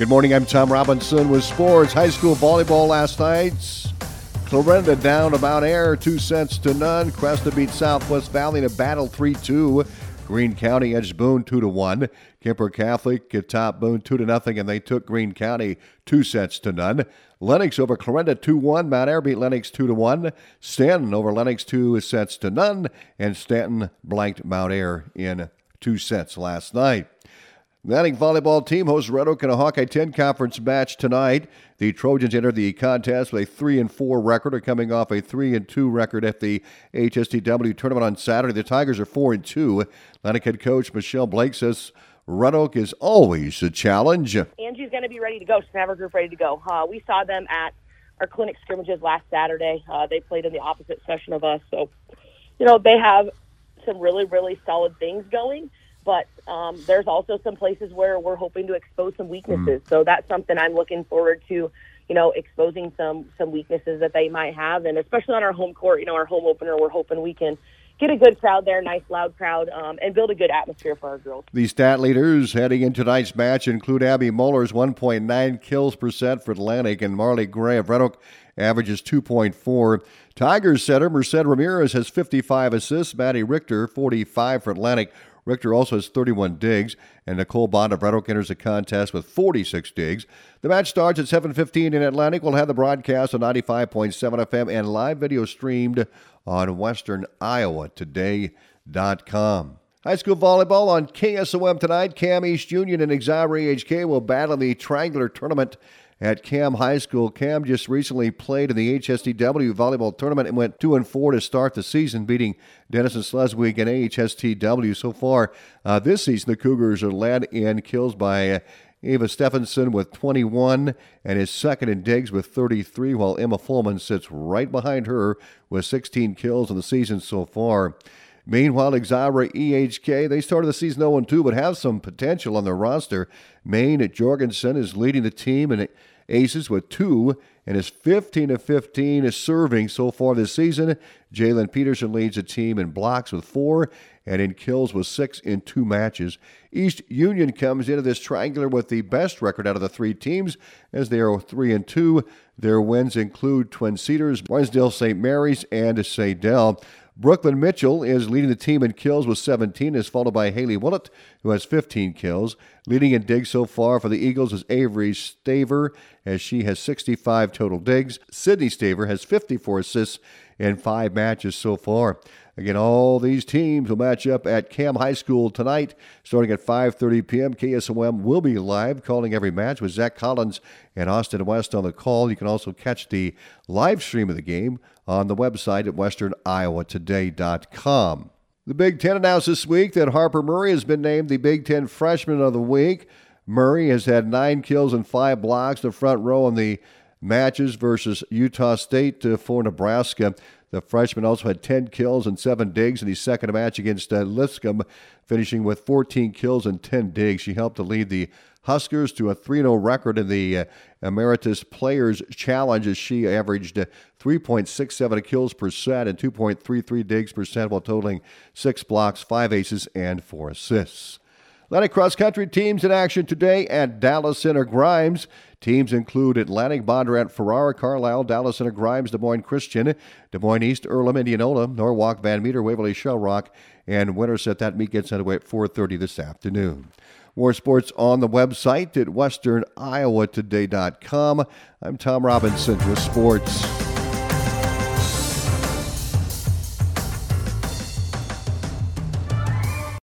Good morning. I'm Tom Robinson with sports. High school volleyball last night. Clarinda down about air, two sets to none. Creston beat Southwest Valley in a battle 3 2. Greene County edged Boone 2 to 1. Kuemper Catholic top Boone 2 to nothing, and they took Greene County two sets to none. Lenox over Clarinda 2 1. Mount Ayr beat Lenox 2 to 1. Stanton over Lenox 2 sets to none, and Stanton blanked Mount Ayr in two sets last night. Atlantic volleyball team hosts Red Oak in a Hawkeye 10 conference match tonight. The Trojans enter the contest with a 3 and 4 record, are coming off a 3 and 2 record at the HSTW tournament on Saturday. The Tigers are 4 and 2. Atlantic head coach Michelle Blake says Red Oak is always a challenge. Angie's going to be ready to go. She's going to have her group ready to go. Uh, we saw them at our clinic scrimmages last Saturday. Uh, they played in the opposite session of us. So, you know, they have some really, really solid things going but um, there's also some places where we're hoping to expose some weaknesses. Mm. So that's something I'm looking forward to, you know, exposing some some weaknesses that they might have, and especially on our home court, you know, our home opener, we're hoping we can get a good crowd there, nice loud crowd, um, and build a good atmosphere for our girls. The stat leaders heading into tonight's match include Abby Muller's 1.9 kills percent for Atlantic, and Marley Gray of Red Oak averages 2.4. Tigers setter Merced Ramirez has 55 assists. Maddie Richter 45 for Atlantic. Richter also has 31 digs, and Nicole Bond of Red Oak enters the contest with 46 digs. The match starts at 7.15 in Atlantic. We'll have the broadcast on 95.7 FM and live video streamed on westerniowatoday.com. High school volleyball on KSOM tonight. Cam East Union and Exira HK will battle in the Triangular Tournament at Cam High School. Cam just recently played in the HSTW volleyball tournament and went 2 and 4 to start the season, beating Denison Schleswig and HSTW. So far uh, this season, the Cougars are led in kills by uh, Ava Stephenson with 21 and is second in digs with 33, while Emma Fullman sits right behind her with 16 kills in the season so far. Meanwhile, Exira EHK, they started the season 0 2, but have some potential on their roster. Maine at Jorgensen is leading the team in aces with two and is 15 of 15 is serving so far this season. Jalen Peterson leads the team in blocks with four and in kills with six in two matches. East Union comes into this triangular with the best record out of the three teams as they are three and two. Their wins include Twin Cedars, Winsdale St. Mary's, and Saydel. Brooklyn Mitchell is leading the team in kills with 17, is followed by Haley Willett, who has 15 kills. Leading in digs so far for the Eagles is Avery Staver, as she has 65 total digs. Sydney Staver has 54 assists in five matches so far. Again, all these teams will match up at Cam High School tonight, starting at 5:30 p.m. KSOM will be live, calling every match with Zach Collins and Austin West on the call. You can also catch the live stream of the game on the website at westerniowatoday.com. The Big Ten announced this week that Harper Murray has been named the Big Ten Freshman of the Week. Murray has had nine kills and five blocks, the front row in the matches versus Utah State for Nebraska. The freshman also had 10 kills and 7 digs in his second match against uh, Lipscomb, finishing with 14 kills and 10 digs. She helped to lead the Huskers to a 3 0 record in the uh, Ameritas Players Challenge as she averaged uh, 3.67 kills per set and 2.33 digs per set while totaling 6 blocks, 5 aces, and 4 assists. Atlantic cross country teams in action today at Dallas Center Grimes. Teams include Atlantic, Bondurant, Ferrara, Carlisle, Dallas Center Grimes, Des Moines Christian, Des Moines East, Earlham, Indianola, Norwalk, Van Meter, Waverly, Shell Rock, and Winterset. That meet gets underway at 4.30 this afternoon. More sports on the website at westerniowatoday.com. I'm Tom Robinson with sports.